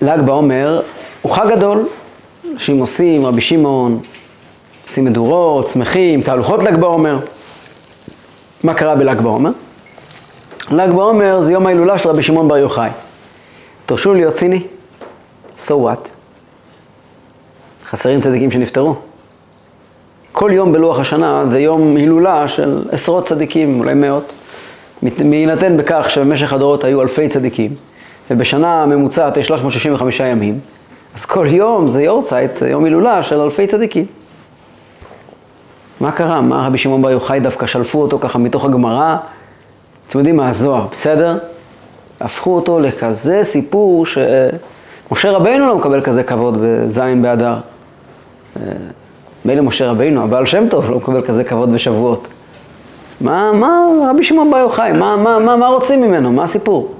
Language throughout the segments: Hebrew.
ל"ג בעומר הוא חג גדול. אנשים עושים, רבי שמעון, עושים מדורות, שמחים, תהלוכות ל"ג בעומר. מה קרה בל"ג בעומר? ל"ג בעומר זה יום ההילולה של רבי שמעון בר יוחאי. תרשו להיות ציני? So what? חסרים צדיקים שנפטרו. כל יום בלוח השנה זה יום הילולה של עשרות צדיקים, אולי מאות. בהינתן בכך שבמשך הדורות היו אלפי צדיקים, ובשנה ממוצעת יש 365 ימים, אז כל יום זה יורצייט, יום הילולה של אלפי צדיקים. מה קרה? מה רבי שמעון בר יוחאי דווקא שלפו אותו ככה מתוך הגמרא? אתם יודעים מה, הזוהר, בסדר? הפכו אותו לכזה סיפור שמשה רבינו לא מקבל כזה כבוד בזין באדר. מילא משה רבינו, הבעל שם טוב לא מקבל כזה כבוד בשבועות. מה, מה רבי שמעון בר יוחאי, מה, מה, מה, מה רוצים ממנו, מה הסיפור?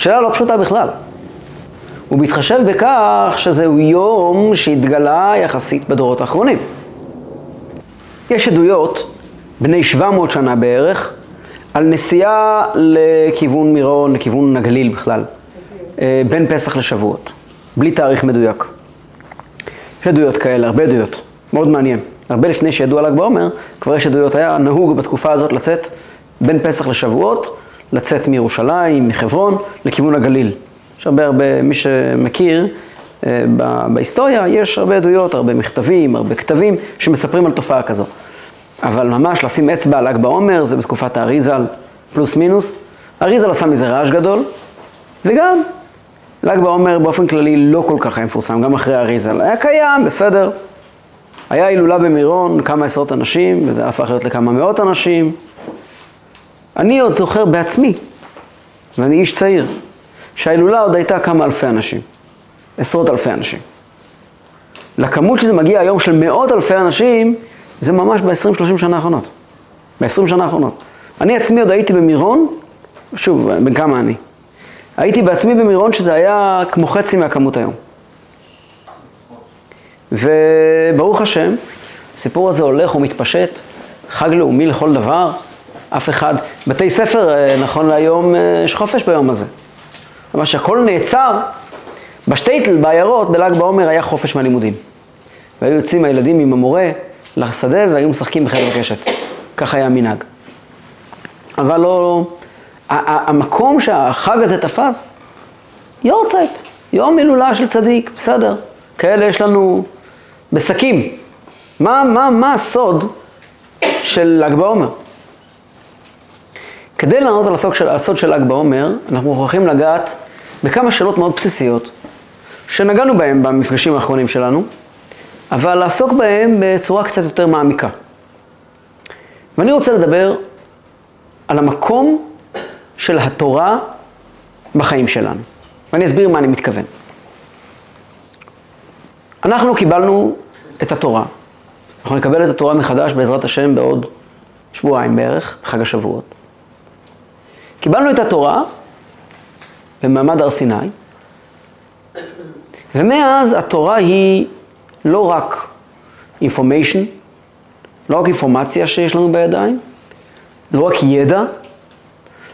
שאלה לא פשוטה בכלל. הוא מתחשב בכך שזהו יום שהתגלה יחסית בדורות האחרונים. יש עדויות, בני 700 שנה בערך, על נסיעה לכיוון מירון, לכיוון הגליל בכלל, אה, בין פסח לשבועות, בלי תאריך מדויק. יש עדויות כאלה, הרבה עדויות, מאוד מעניין. הרבה לפני שידעו על ל"ג בעומר, כבר יש עדויות, היה נהוג בתקופה הזאת לצאת בין פסח לשבועות, לצאת מירושלים, מחברון, לכיוון הגליל. יש הרבה הרבה, מי שמכיר, אה, בהיסטוריה יש הרבה עדויות, הרבה מכתבים, הרבה כתבים שמספרים על תופעה כזו. אבל ממש לשים אצבע על ל"ג בעומר זה בתקופת האריזל, פלוס מינוס. האריזל עשה מזה רעש גדול, וגם ל"ג בעומר באופן כללי לא כל כך היה מפורסם, גם אחרי האריזל. היה קיים, בסדר. היה הילולה במירון, כמה עשרות אנשים, וזה הפך להיות לכמה מאות אנשים. אני עוד זוכר בעצמי, ואני איש צעיר, שההילולה עוד הייתה כמה אלפי אנשים, עשרות אלפי אנשים. לכמות שזה מגיע היום של מאות אלפי אנשים, זה ממש ב-20-30 שנה האחרונות. ב-20 שנה האחרונות. אני עצמי עוד הייתי במירון, שוב, בן כמה אני? הייתי בעצמי במירון שזה היה כמו חצי מהכמות היום. וברוך השם, הסיפור הזה הולך ומתפשט, חג לאומי לכל דבר, אף אחד, בתי ספר, אה, נכון להיום, אה, יש חופש ביום הזה. ממש הכל נעצר, בשטייטל, בעיירות, בל"ג בעומר היה חופש מהלימודים. והיו יוצאים הילדים עם המורה לשדה והיו משחקים בחדר קשת. כך היה המנהג. אבל לא... המקום שהחג הזה תפס, יורצייט, יום הילולה של צדיק, בסדר. כאלה יש לנו בשקים. מה, מה, מה הסוד של ל"ג בעומר? כדי לענות על הסוד של, הסוד של ל"ג בעומר, אנחנו מוכרחים לגעת בכמה שאלות מאוד בסיסיות, שנגענו בהן במפגשים האחרונים שלנו, אבל לעסוק בהן בצורה קצת יותר מעמיקה. ואני רוצה לדבר על המקום של התורה בחיים שלנו. ואני אסביר מה אני מתכוון. אנחנו קיבלנו את התורה. אנחנו נקבל את התורה מחדש בעזרת השם בעוד שבועיים בערך, בחג השבועות. קיבלנו את התורה במעמד הר סיני, ומאז התורה היא לא רק information, לא רק אינפורמציה שיש לנו בידיים, לא רק ידע,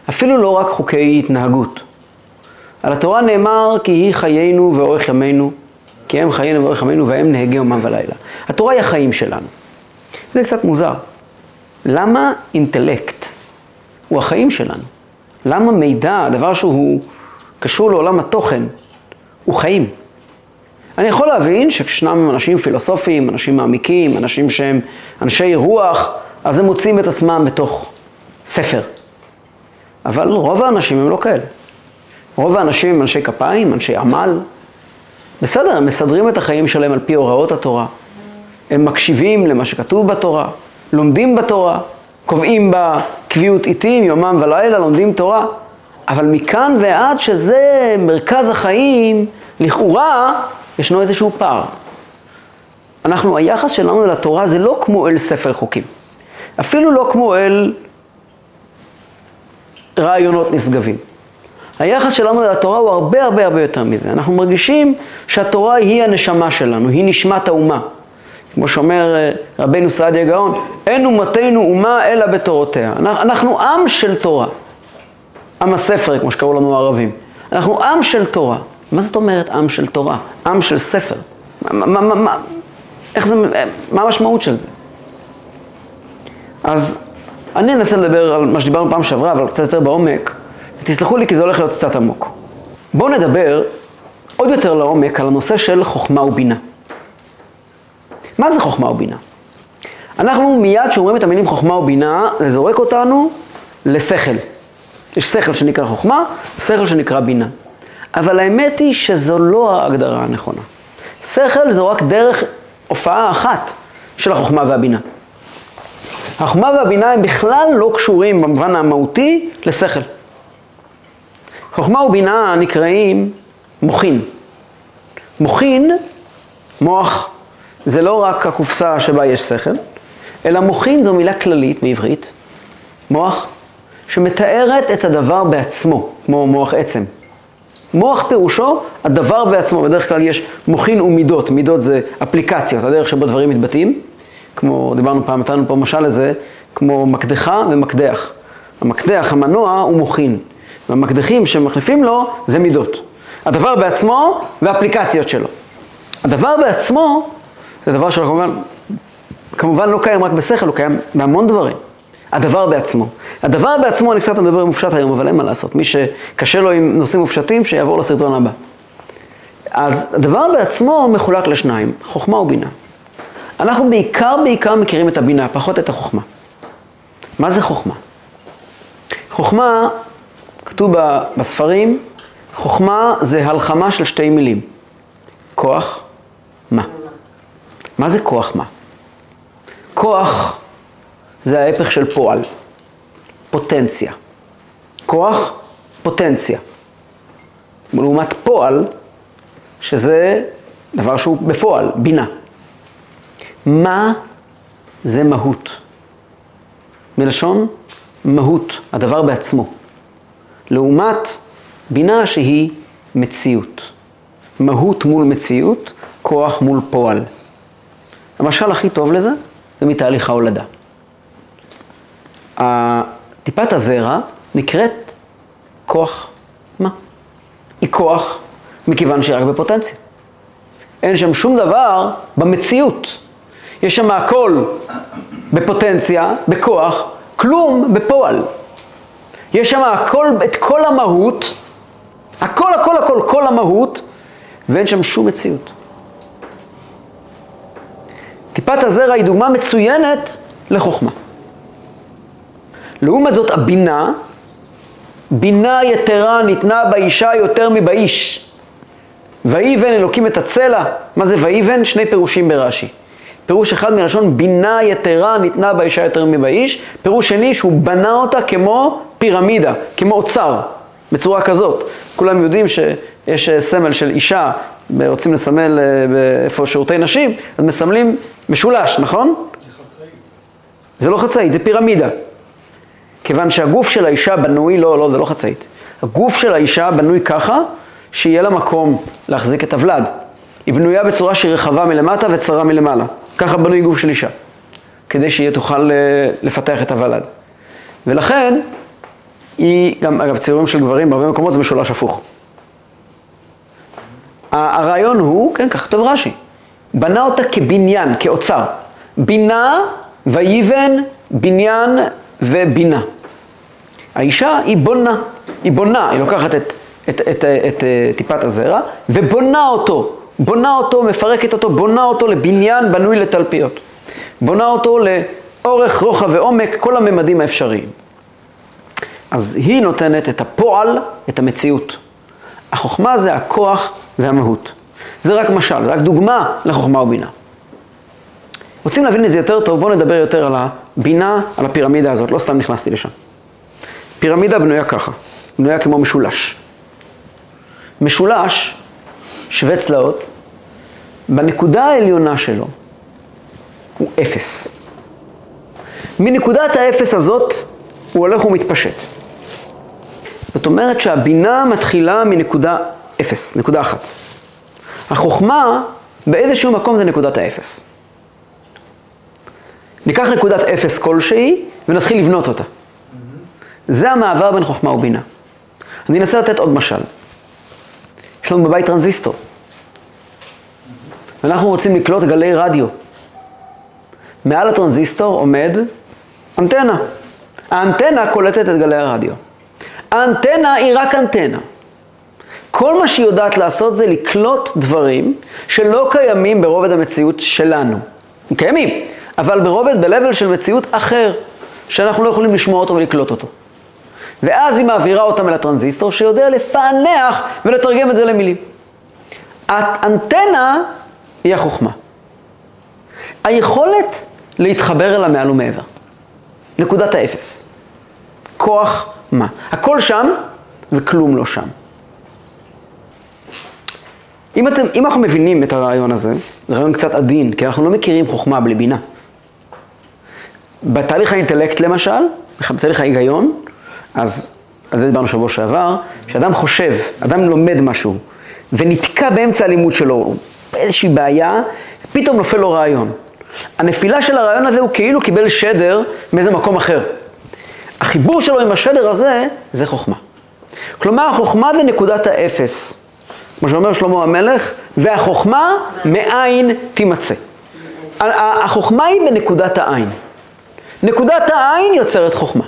אפילו לא רק חוקי התנהגות. על התורה נאמר כי היא חיינו ואורך ימינו, כי הם חיינו ואורך ימינו והם נהגי יומם ולילה. התורה היא החיים שלנו. זה קצת מוזר. למה אינטלקט הוא החיים שלנו? למה מידע, דבר שהוא קשור לעולם התוכן, הוא חיים? אני יכול להבין שכשישנם אנשים פילוסופיים, אנשים מעמיקים, אנשים שהם אנשי רוח, אז הם מוצאים את עצמם בתוך ספר. אבל רוב האנשים הם לא כאלה. רוב האנשים הם אנשי כפיים, אנשי עמל. בסדר, הם מסדרים את החיים שלהם על פי הוראות התורה. הם מקשיבים למה שכתוב בתורה, לומדים בתורה, קובעים בה קביעות עיתים, יומם ולילה, לומדים תורה. אבל מכאן ועד שזה מרכז החיים, לכאורה, ישנו איזשהו פער. אנחנו, היחס שלנו לתורה זה לא כמו אל ספר חוקים. אפילו לא כמו אל רעיונות נשגבים. היחס שלנו לתורה הוא הרבה הרבה הרבה יותר מזה. אנחנו מרגישים שהתורה היא הנשמה שלנו, היא נשמת האומה. כמו שאומר אה, רבנו סעדיה גאון, אין אומתנו אומה אלא בתורותיה. אנחנו עם של תורה. עם הספר, כמו שקראו לנו הערבים. אנחנו עם של תורה. מה זאת אומרת עם של תורה? עם של ספר. מה, מה, מה, מה, איך זה, מה המשמעות של זה? אז אני אנסה לדבר על מה שדיברנו פעם שעברה, אבל קצת יותר בעומק, ותסלחו לי כי זה הולך להיות קצת עמוק. בואו נדבר עוד יותר לעומק על הנושא של חוכמה ובינה. מה זה חוכמה ובינה? אנחנו מיד כשאומרים את המילים חוכמה ובינה, זה זורק אותנו לשכל. יש שכל שנקרא חוכמה, שכל שנקרא בינה. אבל האמת היא שזו לא ההגדרה הנכונה. שכל זו רק דרך הופעה אחת של החוכמה והבינה. החוכמה והבינה הם בכלל לא קשורים במובן המהותי לשכל. חוכמה ובינה נקראים מוחין. מוחין, מוח, זה לא רק הקופסה שבה יש שכל, אלא מוחין זו מילה כללית בעברית, מוח, שמתארת את הדבר בעצמו, כמו מוח עצם. מוח פירושו הדבר בעצמו, בדרך כלל יש מוחין ומידות, מידות זה אפליקציות, הדרך שבו דברים מתבטאים, כמו, דיברנו פעם, נתנו פה משל לזה, כמו מקדחה ומקדח. המקדח, המנוע, הוא מוחין, והמקדחים שמחליפים לו זה מידות. הדבר בעצמו והאפליקציות שלו. הדבר בעצמו זה דבר שכמובן כמובן לא קיים רק בשכל, הוא קיים בהמון דברים. הדבר בעצמו. הדבר בעצמו, אני קצת מדבר מופשט היום, אבל אין מה לעשות. מי שקשה לו עם נושאים מופשטים, שיעבור לסרטון הבא. אז הדבר בעצמו מחולק לשניים, חוכמה ובינה. אנחנו בעיקר בעיקר מכירים את הבינה, פחות את החוכמה. מה זה חוכמה? חוכמה, כתוב בספרים, חוכמה זה הלחמה של שתי מילים. כוח, מה? מה זה כוח מה? כוח זה ההפך של פועל, פוטנציה. כוח, פוטנציה. לעומת פועל, שזה דבר שהוא בפועל, בינה. מה זה מהות? מלשון מהות, הדבר בעצמו. לעומת בינה שהיא מציאות. מהות מול מציאות, כוח מול פועל. המשל הכי טוב לזה זה מתהליך ההולדה. טיפת הזרע נקראת כוח מה? היא כוח מכיוון שהיא רק בפוטנציה. אין שם שום דבר במציאות. יש שם הכל בפוטנציה, בכוח, כלום בפועל. יש שם הכל, את כל המהות, הכל, הכל, הכל, כל המהות, ואין שם שום מציאות. טיפת הזרע היא דוגמה מצוינת לחוכמה. לעומת זאת הבינה, בינה יתרה ניתנה באישה יותר מבאיש. ויבן אלוקים את הצלע, מה זה ויבן? שני פירושים ברש"י. פירוש אחד מלשון בינה יתרה ניתנה באישה יותר מבאיש, פירוש שני שהוא בנה אותה כמו פירמידה, כמו אוצר, בצורה כזאת. כולם יודעים שיש סמל של אישה, רוצים לסמל אה, איפה שירותי נשים, אז מסמלים משולש, נכון? זה לא חצאית, זה פירמידה. כיוון שהגוף של האישה בנוי, לא, לא, זה לא חצאית. הגוף של האישה בנוי ככה, שיהיה לה מקום להחזיק את הוולד. היא בנויה בצורה שהיא רחבה מלמטה וצרה מלמעלה. ככה בנוי גוף של אישה, כדי שהיא תוכל אה, לפתח את הוולד. ולכן, היא, גם אגב ציורים של גברים בהרבה מקומות זה משולש הפוך. הרעיון הוא, כן, כך כתוב רש"י, בנה אותה כבניין, כאוצר. בינה ויבן, בניין ובינה. האישה היא בונה, היא בונה, היא לוקחת את, את, את, את, את טיפת הזרע ובונה אותו, בונה אותו, מפרקת אותו, בונה אותו לבניין בנוי לתלפיות. בונה אותו לאורך, רוחב ועומק, כל הממדים האפשריים. אז היא נותנת את הפועל, את המציאות. החוכמה זה הכוח והמהות. זה רק משל, זה רק דוגמה לחוכמה ובינה. רוצים להבין את זה יותר טוב, בואו נדבר יותר על הבינה, על הפירמידה הזאת, לא סתם נכנסתי לשם. פירמידה בנויה ככה, בנויה כמו משולש. משולש, שווה צלעות, בנקודה העליונה שלו הוא אפס. מנקודת האפס הזאת הוא הולך ומתפשט. זאת אומרת שהבינה מתחילה מנקודה אפס, נקודה אחת. החוכמה באיזשהו מקום זה נקודת האפס. ניקח נקודת אפס כלשהי ונתחיל לבנות אותה. זה המעבר בין חוכמה ובינה. אני אנסה לתת עוד משל. יש לנו בבית טרנזיסטור. ואנחנו רוצים לקלוט גלי רדיו. מעל הטרנזיסטור עומד אנטנה. האנטנה קולטת את גלי הרדיו. האנטנה היא רק אנטנה. כל מה שהיא יודעת לעשות זה לקלוט דברים שלא קיימים ברובד המציאות שלנו. הם קיימים, אבל ברובד, ב-level של מציאות אחר, שאנחנו לא יכולים לשמוע אותו ולקלוט אותו. ואז היא מעבירה אותם אל הטרנזיסטור שיודע לפענח ולתרגם את זה למילים. האנטנה היא החוכמה. היכולת להתחבר אל המעל ומעבר. נקודת האפס. כוח מה. הכל שם וכלום לא שם. אם, אתם, אם אנחנו מבינים את הרעיון הזה, זה רעיון קצת עדין, כי אנחנו לא מכירים חוכמה בלי בינה. בתהליך האינטלקט למשל, בתהליך ההיגיון, אז על זה דיברנו שבוע שעבר, כשאדם חושב, אדם לומד משהו, ונתקע באמצע הלימוד שלו, באיזושהי בעיה, פתאום נופל לו רעיון. הנפילה של הרעיון הזה הוא כאילו קיבל שדר מאיזה מקום אחר. החיבור שלו עם השדר הזה, זה חוכמה. כלומר, החוכמה זה נקודת האפס. כמו שאומר שלמה המלך, והחוכמה מאין תימצא. החוכמה היא בנקודת העין. נקודת העין יוצרת חוכמה.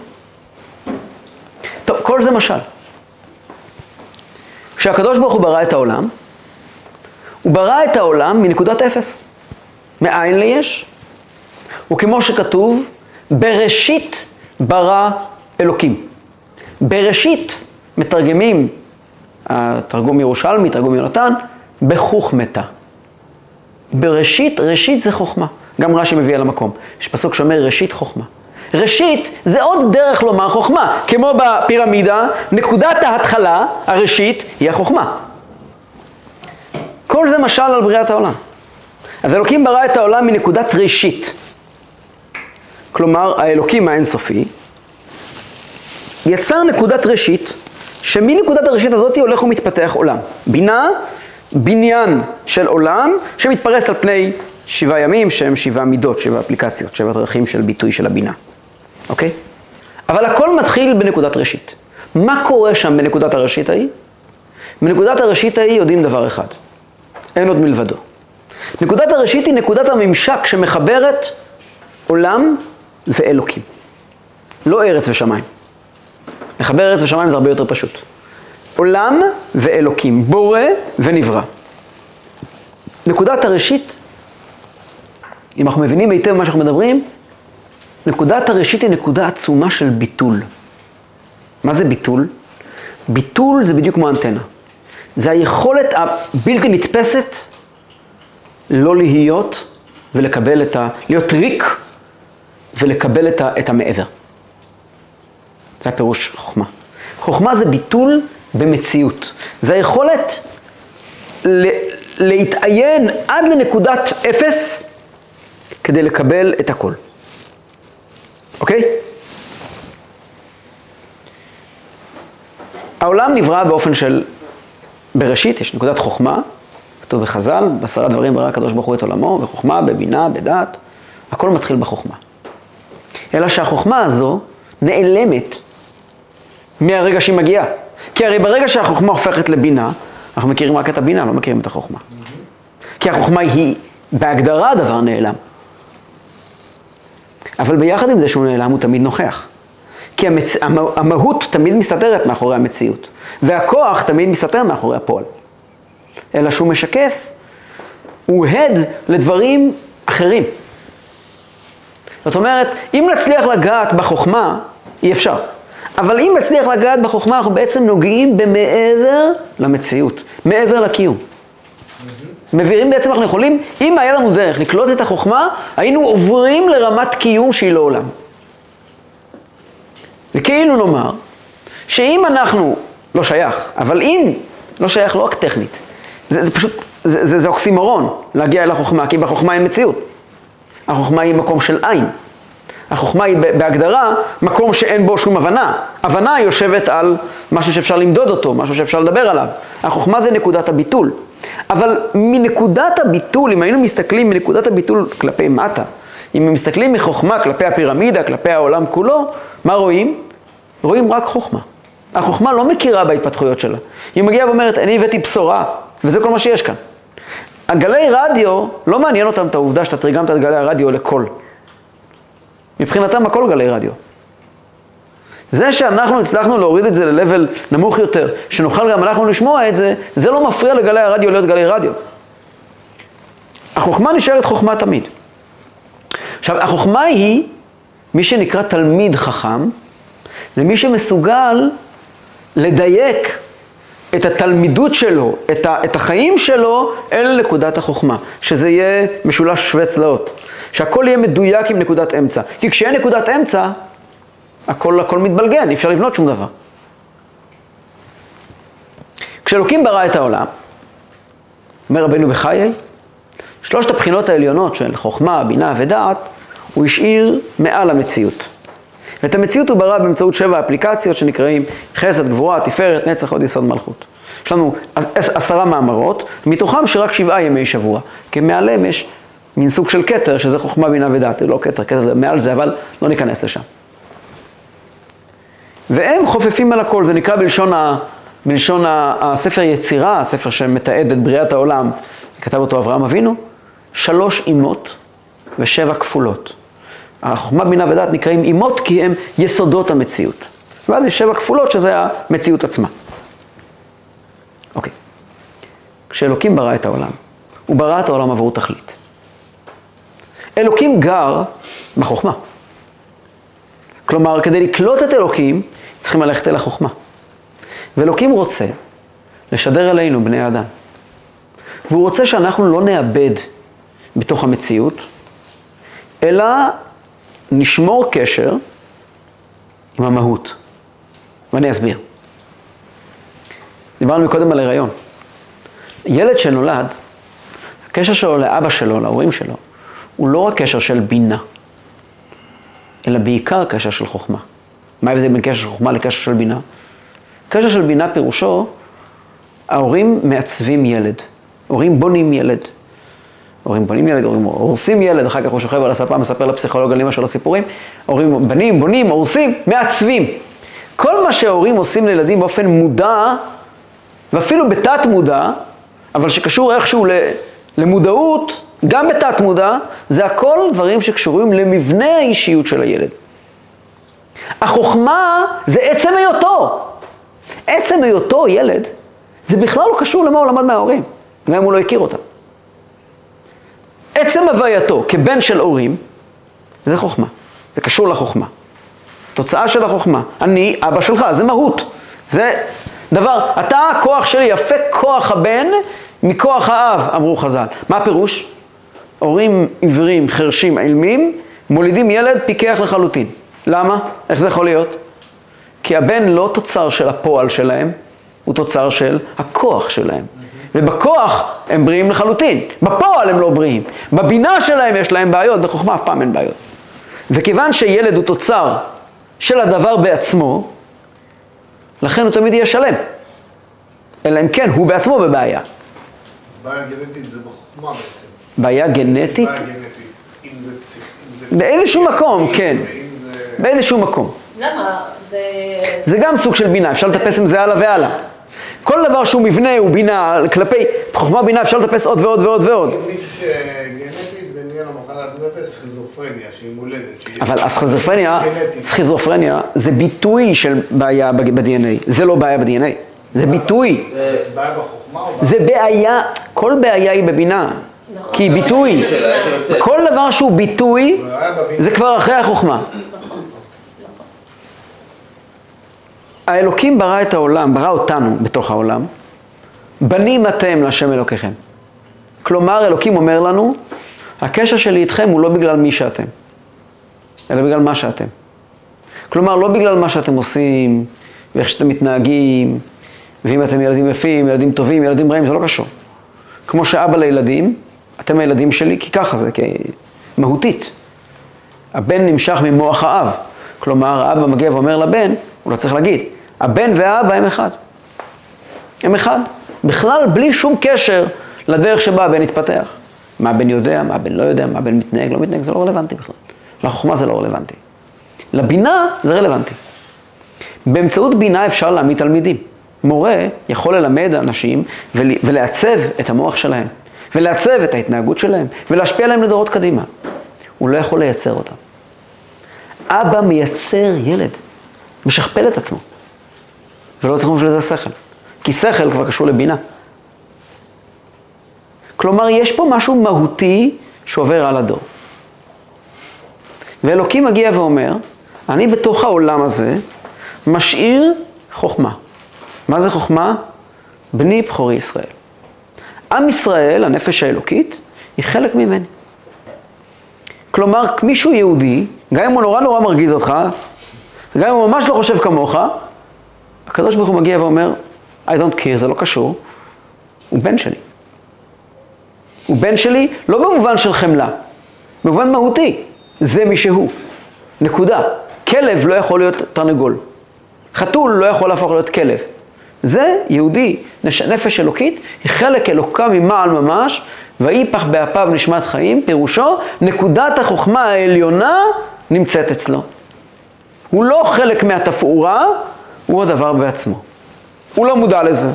טוב, כל זה משל. כשהקדוש ברוך הוא ברא את העולם, הוא ברא את העולם מנקודת אפס, מאין ליש. וכמו שכתוב, בראשית ברא אלוקים. בראשית מתרגמים, התרגום ירושלמי, תרגום יונתן, בחוכמתה. בראשית, ראשית זה חוכמה. גם רש"י מביא על המקום. יש פסוק שאומר ראשית חוכמה. ראשית זה עוד דרך לומר חוכמה. כמו בפירמידה, נקודת ההתחלה, הראשית, היא החוכמה. כל זה משל על בריאת העולם. אז אלוקים ברא את העולם מנקודת ראשית. כלומר, האלוקים האינסופי יצר נקודת ראשית, שמנקודת הראשית הזאת הולך ומתפתח עולם. בינה, בניין של עולם שמתפרס על פני שבעה ימים שהם שבעה מידות, שבעה אפליקציות, שבעה דרכים של ביטוי של הבינה. אוקיי? אבל הכל מתחיל בנקודת ראשית. מה קורה שם בנקודת הראשית ההיא? בנקודת הראשית ההיא יודעים דבר אחד, אין עוד מלבדו. נקודת הראשית היא נקודת הממשק שמחברת עולם ואלוקים. לא ארץ ושמיים. לחבר ארץ ושמיים זה הרבה יותר פשוט. עולם ואלוקים, בורא ונברא. נקודת הראשית, אם אנחנו מבינים היטב מה שאנחנו מדברים, נקודת הראשית היא נקודה עצומה של ביטול. מה זה ביטול? ביטול זה בדיוק כמו אנטנה. זה היכולת הבלתי נתפסת לא להיות ולקבל את ה... להיות ריק ולקבל את, ה, את המעבר. זה הפירוש חוכמה. חוכמה זה ביטול במציאות. זה היכולת ל, להתעיין עד לנקודת אפס כדי לקבל את הכל. אוקיי? העולם נברא באופן של בראשית, יש נקודת חוכמה, כתוב בחז"ל, בעשרה דברים ברא הקדוש ברוך הוא את עולמו, בחוכמה, בבינה, בדעת, הכל מתחיל בחוכמה. אלא שהחוכמה הזו נעלמת מהרגע שהיא מגיעה. כי הרי ברגע שהחוכמה הופכת לבינה, אנחנו מכירים רק את הבינה, לא מכירים את החוכמה. כי החוכמה היא בהגדרה דבר נעלם. אבל ביחד עם זה שהוא נעלם, הוא תמיד נוכח. כי המצ... המה... המהות תמיד מסתתרת מאחורי המציאות, והכוח תמיד מסתתר מאחורי הפועל. אלא שהוא משקף, הוא הד לדברים אחרים. זאת אומרת, אם נצליח לגעת בחוכמה, אי אפשר. אבל אם נצליח לגעת בחוכמה, אנחנו בעצם נוגעים במעבר למציאות, מעבר לקיום. מבינים בעצם אנחנו יכולים, אם היה לנו דרך לקלוט את החוכמה, היינו עוברים לרמת קיום שהיא לא עולם. וכאילו נאמר, שאם אנחנו, לא שייך, אבל אם, לא שייך לא רק טכנית, זה, זה פשוט, זה, זה, זה אוקסימורון להגיע אל החוכמה, כי בחוכמה אין מציאות. החוכמה היא מקום של עין. החוכמה היא בהגדרה מקום שאין בו שום הבנה. הבנה יושבת על משהו שאפשר למדוד אותו, משהו שאפשר לדבר עליו. החוכמה זה נקודת הביטול. אבל מנקודת הביטול, אם היינו מסתכלים מנקודת הביטול כלפי מטה, אם מסתכלים מחוכמה כלפי הפירמידה, כלפי העולם כולו, מה רואים? רואים רק חוכמה. החוכמה לא מכירה בהתפתחויות שלה. היא מגיעה ואומרת, אני הבאתי בשורה, וזה כל מה שיש כאן. הגלי רדיו, לא מעניין אותם את העובדה שאתה תרגמת את גלי הרדיו לקול. מבחינתם הכל גלי רדיו. זה שאנחנו הצלחנו להוריד את זה ל-level נמוך יותר, שנוכל גם אנחנו לשמוע את זה, זה לא מפריע לגלי הרדיו להיות גלי רדיו. החוכמה נשארת חוכמה תמיד. עכשיו, החוכמה היא, מי שנקרא תלמיד חכם, זה מי שמסוגל לדייק את התלמידות שלו, את, ה, את החיים שלו, אל נקודת החוכמה. שזה יהיה משולש שווה צלעות. שהכל יהיה מדויק עם נקודת אמצע. כי כשאין נקודת אמצע, הכל, הכל מתבלגן, אי אפשר לבנות שום דבר. כשאלוקים ברא את העולם, אומר רבנו בחיי, שלושת הבחינות העליונות של חוכמה, בינה ודעת, הוא השאיר מעל המציאות. ואת המציאות הוא ברא באמצעות שבע אפליקציות שנקראים חסד, גבורה, תפארת, נצח, עוד יסוד מלכות. יש לנו עשרה מאמרות, מתוכם שרק שבעה ימי שבוע, כי מעליהם יש מין סוג של כתר, שזה חוכמה, בינה ודעת, זה לא כתר, כתר מעל זה, אבל לא ניכנס לשם. והם חופפים על הכל, זה נקרא בלשון, ה, בלשון הספר יצירה, הספר שמתעד את בריאת העולם, כתב אותו אברהם אבינו, שלוש אימות ושבע כפולות. החוכמה, בינה ודעת נקראים אימות כי הם יסודות המציאות. ואז יש שבע כפולות שזה המציאות עצמה. אוקיי. כשאלוקים ברא את העולם, הוא ברא את העולם עבור תכלית. אלוקים גר בחוכמה. כלומר, כדי לקלוט את אלוקים, צריכים ללכת אל החוכמה. ואלוקים רוצה לשדר אלינו, בני האדם. והוא רוצה שאנחנו לא נאבד בתוך המציאות, אלא נשמור קשר עם המהות. ואני אסביר. דיברנו קודם על הריון. ילד שנולד, הקשר שלו לאבא שלו, להורים שלו, הוא לא רק קשר של בינה, אלא בעיקר קשר של חוכמה. מה ההבדל בין קשר של חוכמה לקשר של בינה? קשר של בינה פירושו, ההורים מעצבים ילד, הורים בונים ילד. הורים בונים ילד, הורים הורסים ילד, אחר כך הוא שוכב על הספה, מספר לפסיכולוג על אמא שלו סיפורים. הורים בנים, בונים, הורסים, מעצבים. כל מה שההורים עושים לילדים באופן מודע, ואפילו בתת מודע, אבל שקשור איכשהו למודעות, גם בתת מודע, זה הכל דברים שקשורים למבנה האישיות של הילד. החוכמה זה עצם היותו. עצם היותו ילד, זה בכלל לא קשור למה הוא למד מההורים, גם אם הוא לא הכיר אותם. עצם הווייתו כבן של הורים, זה חוכמה, זה קשור לחוכמה. תוצאה של החוכמה. אני אבא שלך, זה מהות. זה דבר, אתה הכוח שלי, יפה כוח הבן מכוח האב, אמרו חז"ל. מה הפירוש? הורים עיוורים, חרשים, אילמים, מולידים ילד פיקח לחלוטין. למה? איך זה יכול להיות? כי הבן לא תוצר של הפועל שלהם, הוא תוצר של הכוח שלהם. ובכוח הם בריאים לחלוטין, בפועל הם לא בריאים. בבינה שלהם יש להם בעיות, בחוכמה אף פעם אין בעיות. וכיוון שילד הוא תוצר של הדבר בעצמו, לכן הוא תמיד יהיה שלם. אלא אם כן, הוא בעצמו בבעיה. אז בעיה גנטית זה בחוכמה בעצם. בעיה גנטית? בעיה גנטית, אם זה פסיכי. באיזשהו מקום, כן. באיזשהו מקום. למה? זה... זה גם סוג של בינה, אפשר לטפס עם זה הלאה והלאה. כל דבר שהוא מבנה הוא בינה, כלפי חוכמה בינה אפשר לטפס עוד ועוד ועוד ועוד. מישהו שגנטית ונהיה לו מחלת נפש, סכיזופרניה, שהיא מולדת. אבל הסכיזופרניה, סכיזופרניה זה ביטוי של בעיה ב-DNA, זה לא בעיה ב-DNA, זה ביטוי. זה בעיה בחוכמה זה בעיה, כל בעיה היא בבינה. נכון. כי היא ביטוי. כל דבר שהוא ביטוי, זה כבר אחרי החוכמה. האלוקים ברא את העולם, ברא אותנו בתוך העולם. בנים אתם להשם אלוקיכם. כלומר, אלוקים אומר לנו, הקשר שלי איתכם הוא לא בגלל מי שאתם, אלא בגלל מה שאתם. כלומר, לא בגלל מה שאתם עושים, ואיך שאתם מתנהגים, ואם אתם ילדים יפים, ילדים טובים, ילדים רעים, זה לא קשור. כמו שאבא לילדים, אתם הילדים שלי, כי ככה זה, כי מהותית. הבן נמשך ממוח האב. כלומר, האבא מגיע ואומר לבן, הוא לא צריך להגיד, הבן והאבא הם אחד. הם אחד. בכלל, בלי שום קשר לדרך שבה הבן התפתח. מה הבן יודע, מה הבן לא יודע, מה הבן מתנהג, לא מתנהג, זה לא רלוונטי בכלל. לחוכמה זה לא רלוונטי. לבינה זה רלוונטי. באמצעות בינה אפשר להעמיד תלמידים. מורה יכול ללמד אנשים ולעצב את המוח שלהם, ולעצב את ההתנהגות שלהם, ולהשפיע עליהם לדורות קדימה. הוא לא יכול לייצר אותם. אבא מייצר ילד, משכפל את עצמו, ולא צריך בשביל זה שכל, כי שכל כבר קשור לבינה. כלומר, יש פה משהו מהותי שעובר על הדור. ואלוקים מגיע ואומר, אני בתוך העולם הזה משאיר חוכמה. מה זה חוכמה? בני בכורי ישראל. עם ישראל, הנפש האלוקית, היא חלק ממני. כלומר, מישהו יהודי, גם אם הוא נורא נורא מרגיז אותך, גם אם הוא ממש לא חושב כמוך, הקדוש ברוך הוא מגיע ואומר, I don't care, זה לא קשור, הוא בן שלי. הוא בן שלי לא במובן של חמלה, במובן מהותי, זה מי שהוא. נקודה. כלב לא יכול להיות תרנגול. חתול לא יכול להפוך להיות כלב. זה יהודי, נפש אלוקית, היא חלק אלוקה ממעל ממש, ויפח באפיו נשמת חיים, פירושו, נקודת החוכמה העליונה נמצאת אצלו. הוא לא חלק מהתפאורה, הוא הדבר בעצמו. הוא לא מודע לזה,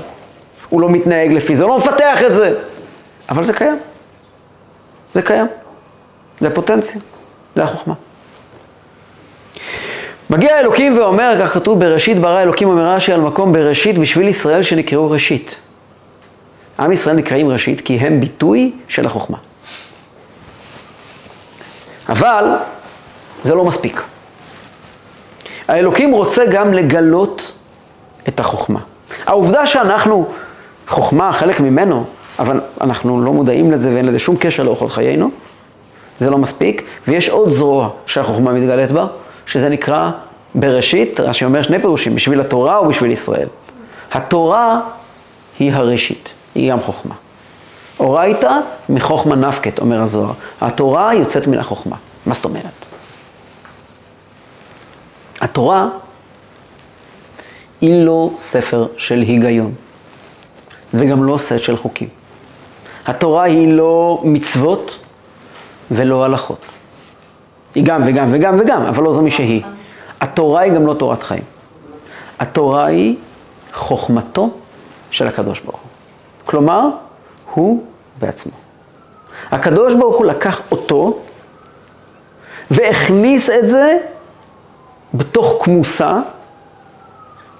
הוא לא מתנהג לפי זה, הוא לא מפתח את זה, אבל זה קיים. זה קיים. זה פוטנציה, זה החוכמה. מגיע אלוקים ואומר, כך כתוב בראשית ברא אלוקים אומר רש"י על מקום בראשית בשביל ישראל שנקראו ראשית. עם ישראל נקראים ראשית כי הם ביטוי של החוכמה. אבל זה לא מספיק. האלוקים רוצה גם לגלות את החוכמה. העובדה שאנחנו, חוכמה, חלק ממנו, אבל אנחנו לא מודעים לזה ואין לזה שום קשר לאורחות חיינו, זה לא מספיק, ויש עוד זרוע שהחוכמה מתגלית בה, שזה נקרא בראשית, רש"י אומר שני פירושים, בשביל התורה או בשביל ישראל. התורה היא הראשית, היא גם חוכמה. אורייתא מחוכמה נפקת, אומר הזוהר. התורה יוצאת מן החוכמה. מה זאת אומרת? התורה היא לא ספר של היגיון, וגם לא סט של חוקים. התורה היא לא מצוות ולא הלכות. היא גם וגם וגם וגם, אבל לא זו מי שהיא. התורה היא גם לא תורת חיים. התורה היא חוכמתו של הקדוש ברוך הוא. כלומר, הוא בעצמו. הקדוש ברוך הוא לקח אותו והכניס את זה בתוך כמוסה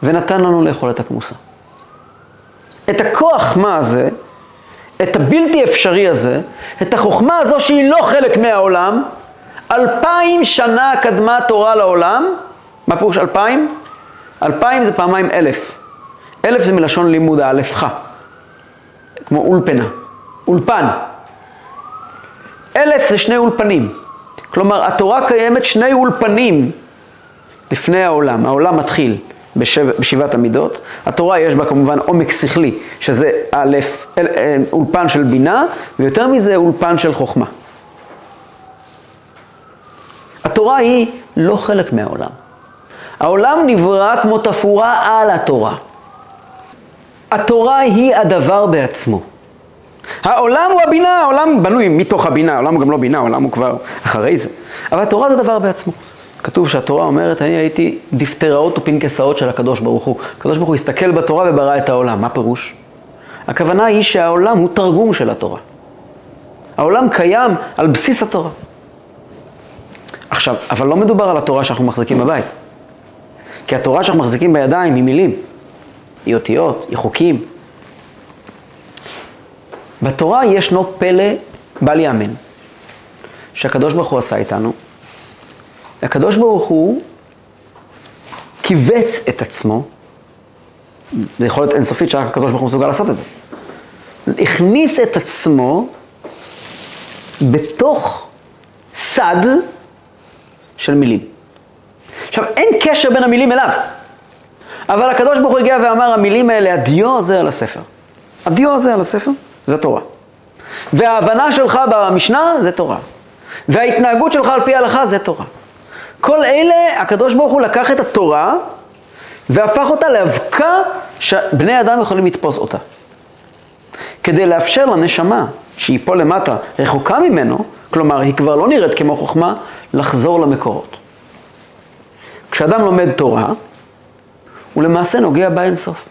ונתן לנו לאכול את הכמוסה. את הכוח מה הזה, את הבלתי אפשרי הזה, את החוכמה הזו שהיא לא חלק מהעולם, אלפיים שנה קדמה תורה לעולם, מה פירוש אלפיים? אלפיים זה פעמיים אלף. אלף זה מלשון לימוד, האלפך. כמו אולפנה. אולפן. אלף זה שני אולפנים. כלומר, התורה קיימת שני אולפנים לפני העולם. העולם מתחיל בשב, בשבעת המידות. התורה יש בה כמובן עומק שכלי, שזה א', אל, אה, אולפן של בינה, ויותר מזה אולפן של חוכמה. התורה היא לא חלק מהעולם. העולם נברא כמו תפאורה על התורה. התורה היא הדבר בעצמו. העולם הוא הבינה, העולם בנוי מתוך הבינה, העולם הוא גם לא בינה, העולם הוא כבר אחרי זה. אבל התורה זה דבר בעצמו. כתוב שהתורה אומרת, אני הייתי דפטראות ופנקסאות של הקדוש ברוך הוא. הקדוש ברוך הוא הסתכל בתורה וברא את העולם. מה פירוש? הכוונה היא שהעולם הוא תרגום של התורה. העולם קיים על בסיס התורה. עכשיו, אבל לא מדובר על התורה שאנחנו מחזיקים בבית. כי התורה שאנחנו מחזיקים בידיים היא מילים, היא אותיות, היא חוקים. בתורה ישנו פלא בל ייאמן, שהקדוש ברוך הוא עשה איתנו. הקדוש ברוך הוא כיווץ את עצמו, זה יכול להיות אינסופית שרק הקדוש ברוך הוא מסוגל לעשות את זה. הכניס את עצמו בתוך סד של מילים. עכשיו, אין קשר בין המילים אליו. אבל הקדוש ברוך הוא הגיע ואמר, המילים האלה, הדיו על הספר. הדיו על הספר, זה תורה. וההבנה שלך במשנה, זה תורה. וההתנהגות שלך על פי ההלכה, זה תורה. כל אלה, הקדוש ברוך הוא לקח את התורה והפך אותה לאבקה שבני אדם יכולים לתפוס אותה. כדי לאפשר לנשמה, שהיא פה למטה, רחוקה ממנו, כלומר, היא כבר לא נראית כמו חוכמה, לחזור למקורות. כשאדם לומד תורה, הוא למעשה נוגע באינסוף.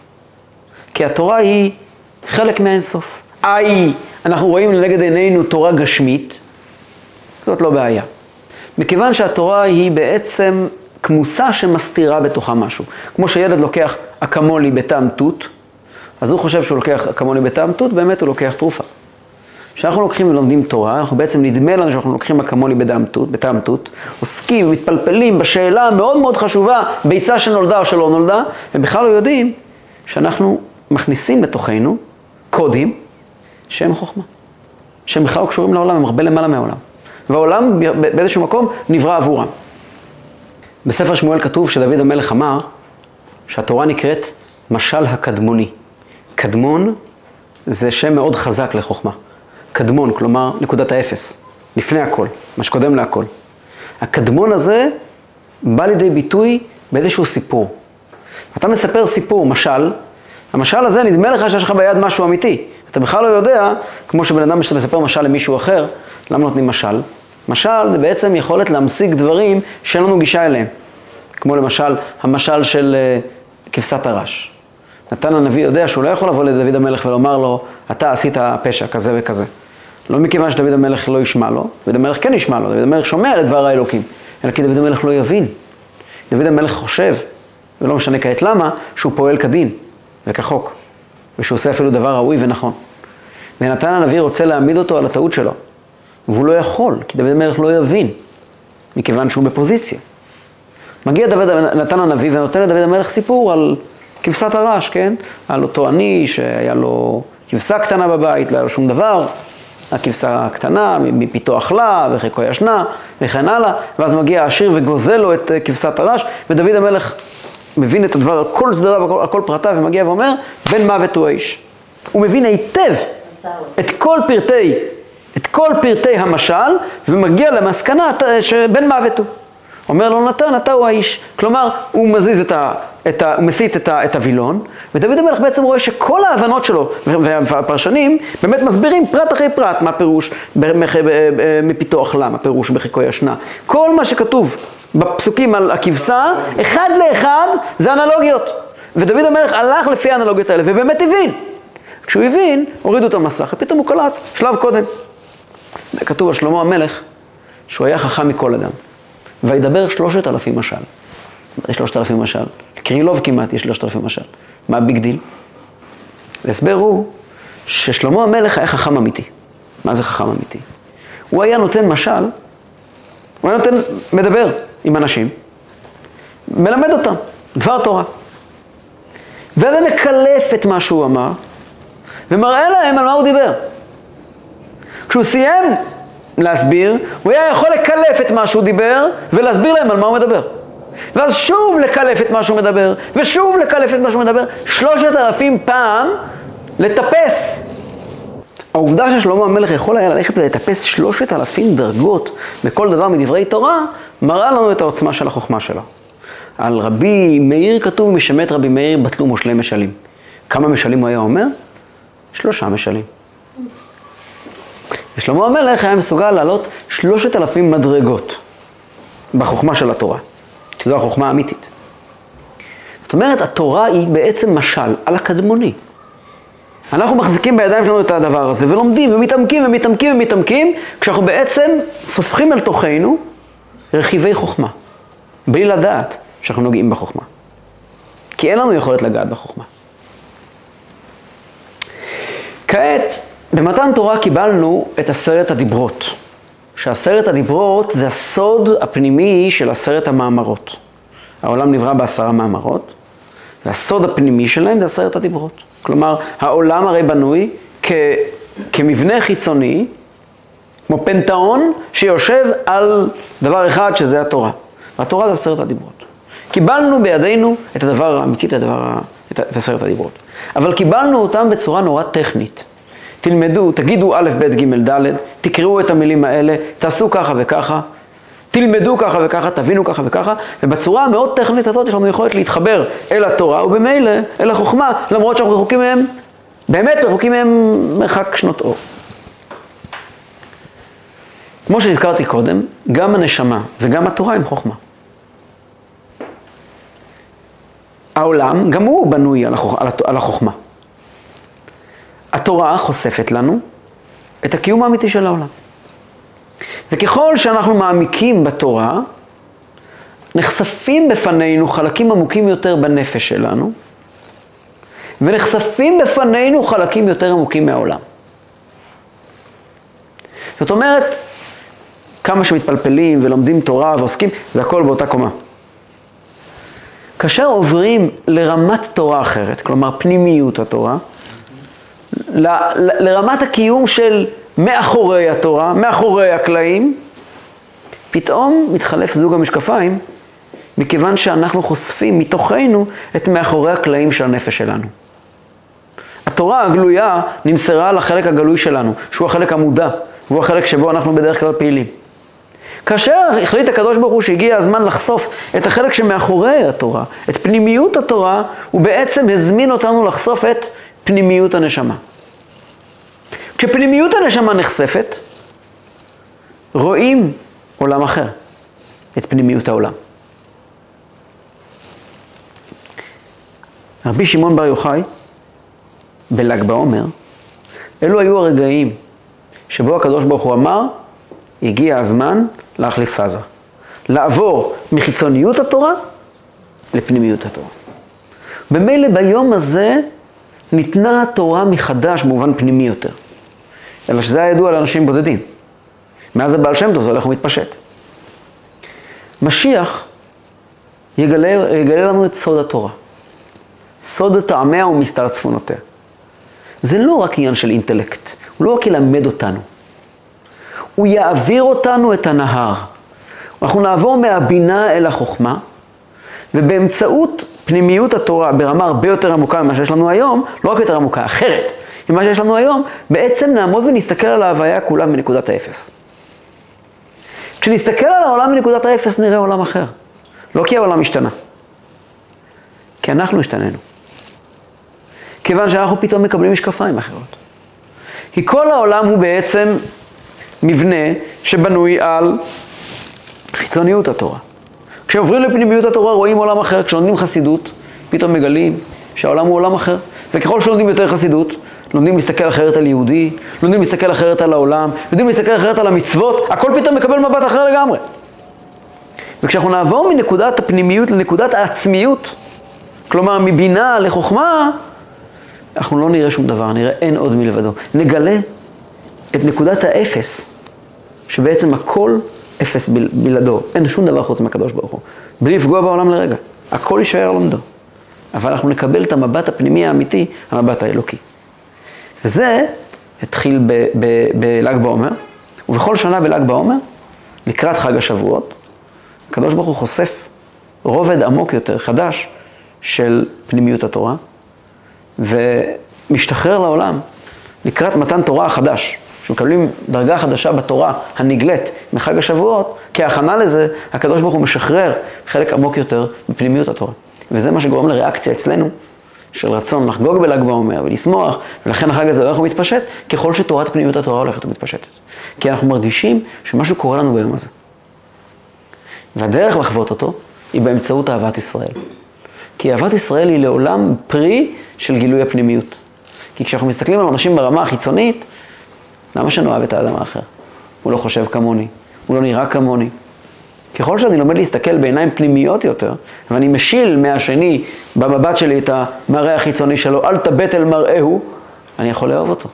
כי התורה היא חלק מהאינסוף. איי, אנחנו רואים לנגד עינינו תורה גשמית, זאת לא בעיה. מכיוון שהתורה היא בעצם כמוסה שמסתירה בתוכה משהו. כמו שילד לוקח אקמולי בטעם תות, אז הוא חושב שהוא לוקח אקמולי בטעם תות, באמת הוא לוקח תרופה. כשאנחנו לוקחים ולומדים תורה, אנחנו בעצם נדמה לנו שאנחנו לוקחים אקמולי בטעם תות, בטעם תות, עוסקים ומתפלפלים בשאלה המאוד מאוד חשובה, ביצה שנולדה או שלא נולדה, ובכלל לא יודעים שאנחנו מכניסים לתוכנו קודים שהם חוכמה, שהם בכלל לא קשורים לעולם, הם הרבה למעלה מהעולם. והעולם באיזשהו מקום נברא עבורם. בספר שמואל כתוב שדוד המלך אמר שהתורה נקראת משל הקדמוני. קדמון זה שם מאוד חזק לחוכמה. קדמון, כלומר נקודת האפס, לפני הכל, מה שקודם להכל. הקדמון הזה בא לידי ביטוי באיזשהו סיפור. אתה מספר סיפור, משל, המשל הזה נדמה לך שיש לך ביד משהו אמיתי. אתה בכלל לא יודע, כמו שבן אדם מספר משל למישהו אחר, למה נותנים משל? משל זה בעצם יכולת להמשיג דברים שאין לנו גישה אליהם. כמו למשל, המשל של uh, כבשת הרש. נתן הנביא יודע שהוא לא יכול לבוא לדוד המלך ולומר לו, אתה עשית פשע כזה וכזה. לא מכיוון שדוד המלך לא ישמע לו, דוד המלך כן ישמע לו, דוד המלך שומע לדבר האלוקים, אלא כי דוד המלך לא יבין. דוד המלך חושב, ולא משנה כעת למה, שהוא פועל כדין וכחוק, ושהוא עושה אפילו דבר ראוי ונכון. ונתן הנביא רוצה להעמיד אותו על הטעות שלו, והוא לא יכול, כי דוד המלך לא יבין, מכיוון שהוא בפוזיציה. מגיע דוד, נתן הנביא ונותן לדוד המלך סיפור על כבשת הרש, כן? על אותו עני שהיה לו כבשה קטנה בבית, לא היה לו שום דבר, הכבשה הקטנה, מפיתו אכלה וחיקו ישנה וכן הלאה, ואז מגיע העשיר וגוזל לו את אה, כבשת הרש, ודוד המלך מבין את הדבר על כל צדדיו, על כל פרטיו, ומגיע ואומר, בן מוות הוא האיש. הוא מבין היטב את כל פרטי, את כל פרטי המשל, ומגיע למסקנה שבן מוות הוא. אומר לו נתן, אתה הוא האיש. כלומר, הוא מזיז את ה... את ה הוא מסיט את, ה, את הווילון, ודוד המלך בעצם רואה שכל ההבנות שלו, והפרשנים באמת מסבירים פרט אחרי פרט, מה פירוש מפיתוח לה, מה פירוש בחיקו ישנה. כל מה שכתוב בפסוקים על הכבשה, אחד לאחד זה אנלוגיות. ודוד המלך הלך לפי האנלוגיות האלה, ובאמת הבין. כשהוא הבין, הורידו את המסך, ופתאום הוא קלט, שלב קודם. כתוב על שלמה המלך, שהוא היה חכם מכל אדם. וידבר שלושת אלפים משל. שלושת אלפים משל. קרילוב כמעט יש שלושת אלפים משל. מה ה big deal? ההסבר הוא ששלמה המלך היה חכם אמיתי. מה זה חכם אמיתי? הוא היה נותן משל, הוא היה נותן, מדבר עם אנשים, מלמד אותם, דבר תורה. ואז הוא מקלף את מה שהוא אמר, ומראה להם על מה הוא דיבר. כשהוא סיים להסביר, הוא היה יכול לקלף את מה שהוא דיבר ולהסביר להם על מה הוא מדבר. ואז שוב לקלף את מה שהוא מדבר, ושוב לקלף את מה שהוא מדבר, שלושת אלפים פעם לטפס. העובדה ששלמה המלך יכול היה ללכת ולטפס שלושת אלפים דרגות בכל דבר מדברי תורה, מראה לנו את העוצמה של החוכמה שלו. על רבי מאיר כתוב, משמת רבי מאיר בטלו מושלי משלים. כמה משלים הוא היה אומר? שלושה משלים. ושלמה המלך היה מסוגל לעלות שלושת אלפים מדרגות בחוכמה של התורה, שזו החוכמה האמיתית. זאת אומרת, התורה היא בעצם משל על הקדמוני. אנחנו מחזיקים בידיים שלנו את הדבר הזה, ולומדים, ומתעמקים, ומתעמקים, ומתעמקים, כשאנחנו בעצם סופחים אל תוכנו רכיבי חוכמה, בלי לדעת שאנחנו נוגעים בחוכמה. כי אין לנו יכולת לגעת בחוכמה. כעת, במתן תורה קיבלנו את עשרת הדיברות, שעשרת הדיברות זה הסוד הפנימי של עשרת המאמרות. העולם נברא בעשרה מאמרות, והסוד הפנימי שלהם זה עשרת הדיברות. כלומר, העולם הרי בנוי כ, כמבנה חיצוני, כמו פנתאון, שיושב על דבר אחד שזה התורה. והתורה זה עשרת הדיברות. קיבלנו בידינו את הדבר האמיתי, את, הדבר, את עשרת הדיברות. אבל קיבלנו אותם בצורה נורא טכנית. תלמדו, תגידו א', ב', ג', ד', תקראו את המילים האלה, תעשו ככה וככה, תלמדו ככה וככה, תבינו ככה וככה, ובצורה המאוד טכנית הזאת יש לנו יכולת להתחבר אל התורה ובמילא אל החוכמה, למרות שאנחנו רחוקים מהם, באמת רחוקים מהם מרחק שנות אור. כמו שהזכרתי קודם, גם הנשמה וגם התורה הם חוכמה. העולם, גם הוא בנוי על, החוכ... על החוכמה. התורה חושפת לנו את הקיום האמיתי של העולם. וככל שאנחנו מעמיקים בתורה, נחשפים בפנינו חלקים עמוקים יותר בנפש שלנו, ונחשפים בפנינו חלקים יותר עמוקים מהעולם. זאת אומרת, כמה שמתפלפלים ולומדים תורה ועוסקים, זה הכל באותה קומה. כאשר עוברים לרמת תורה אחרת, כלומר פנימיות התורה, ל, ל, לרמת הקיום של מאחורי התורה, מאחורי הקלעים, פתאום מתחלף זוג המשקפיים, מכיוון שאנחנו חושפים מתוכנו את מאחורי הקלעים של הנפש שלנו. התורה הגלויה נמסרה לחלק הגלוי שלנו, שהוא החלק המודע, והוא החלק שבו אנחנו בדרך כלל פעילים. כאשר החליט הקדוש ברוך הוא שהגיע הזמן לחשוף את החלק שמאחורי התורה, את פנימיות התורה, הוא בעצם הזמין אותנו לחשוף את פנימיות הנשמה. כשפנימיות הנשמה נחשפת, רואים עולם אחר, את פנימיות העולם. רבי שמעון בר יוחאי, בל"ג בעומר, אלו היו הרגעים שבו הקדוש ברוך הוא אמר, הגיע הזמן להחליף פאזה. לעבור מחיצוניות התורה לפנימיות התורה. במילא ביום הזה ניתנה התורה מחדש במובן פנימי יותר. אלא שזה היה ידוע לאנשים בודדים. מאז הבעל שם טוב זה הולך ומתפשט. משיח יגלה, יגלה לנו את סוד התורה. סוד טעמיה ומסתר צפונותיה. זה לא רק עניין של אינטלקט, הוא לא רק ילמד אותנו. הוא יעביר אותנו את הנהר. אנחנו נעבור מהבינה אל החוכמה, ובאמצעות פנימיות התורה ברמה הרבה יותר עמוקה ממה שיש לנו היום, לא רק יותר עמוקה, אחרת ממה שיש לנו היום, בעצם נעמוד ונסתכל על ההוויה כולה מנקודת האפס. כשנסתכל על העולם מנקודת האפס נראה עולם אחר. לא כי העולם השתנה, כי אנחנו השתננו. כיוון שאנחנו פתאום מקבלים משקפיים אחרות. כי כל העולם הוא בעצם מבנה שבנוי על חיצוניות התורה. כשעוברים לפנימיות התורה רואים עולם אחר, כשלומדים חסידות, פתאום מגלים שהעולם הוא עולם אחר. וככל שלומדים יותר חסידות, לומדים להסתכל אחרת על יהודי, לומדים להסתכל אחרת על העולם, לומדים להסתכל אחרת על המצוות, הכל פתאום מקבל מבט אחר לגמרי. וכשאנחנו נעבור מנקודת הפנימיות לנקודת העצמיות, כלומר מבינה לחוכמה, אנחנו לא נראה שום דבר, נראה אין עוד מלבדו. נגלה את נקודת האפס, שבעצם הכל אפס בל, בלעדו, אין שום דבר חוץ מהקדוש ברוך הוא, בלי לפגוע בעולם לרגע, הכל יישאר לומדו. אבל אנחנו נקבל את המבט הפנימי האמיתי, המבט האלוקי. וזה התחיל בל"ג בעומר, ובכל שנה בל"ג בעומר, לקראת חג השבועות, הקדוש ברוך הוא חושף רובד עמוק יותר, חדש, של פנימיות התורה, ומשתחרר לעולם לקראת מתן תורה החדש, שמקבלים דרגה חדשה בתורה הנגלית מחג השבועות, כהכנה לזה, הקדוש ברוך הוא משחרר חלק עמוק יותר בפנימיות התורה. וזה מה שגורם לריאקציה אצלנו, של רצון לחגוג בל"ג בעומר ולשמוח, ולכן החג הזה הולך ומתפשט, ככל שתורת פנימיות התורה הולכת ומתפשטת. כי אנחנו מרגישים שמשהו קורה לנו ביום הזה. והדרך לחוות אותו היא באמצעות אהבת ישראל. כי אהבת ישראל היא לעולם פרי של גילוי הפנימיות. כי כשאנחנו מסתכלים על אנשים ברמה החיצונית, למה שאני אוהב את האדם האחר? הוא לא חושב כמוני, הוא לא נראה כמוני. ככל שאני לומד להסתכל בעיניים פנימיות יותר, ואני משיל מהשני במבט שלי את המראה החיצוני שלו, אל תבט אל מראהו, אני יכול לאהוב אותו.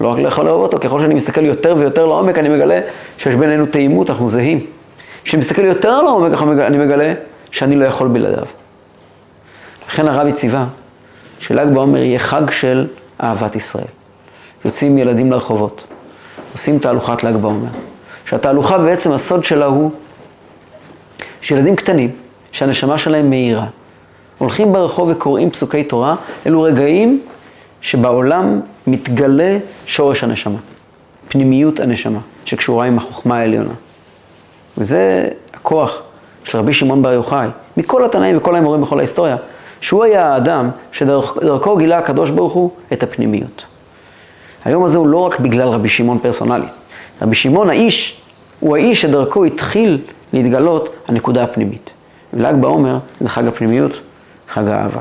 לא רק יכול לאהוב אותו, ככל שאני מסתכל יותר ויותר לעומק, אני מגלה שיש בינינו תאימות, אנחנו זהים. כשאני מסתכל יותר לעומק, אני מגלה שאני לא יכול בלעדיו. לכן הרבי ציווה של"ג בעומר יהיה חג של אהבת ישראל. יוצאים ילדים לרחובות, עושים תהלוכת ל"ג בעומר. שהתהלוכה בעצם הסוד שלה הוא שילדים קטנים, שהנשמה שלהם מאירה, הולכים ברחוב וקוראים פסוקי תורה, אלו רגעים שבעולם מתגלה שורש הנשמה, פנימיות הנשמה, שקשורה עם החוכמה העליונה. וזה הכוח של רבי שמעון בר יוחאי, מכל התנאים וכל האמורים בכל ההיסטוריה, שהוא היה האדם שדרכו גילה הקדוש ברוך הוא את הפנימיות. היום הזה הוא לא רק בגלל רבי שמעון פרסונלי. רבי שמעון האיש, הוא האיש שדרכו התחיל להתגלות הנקודה הפנימית. ול"ג בעומר זה חג הפנימיות, חג האהבה.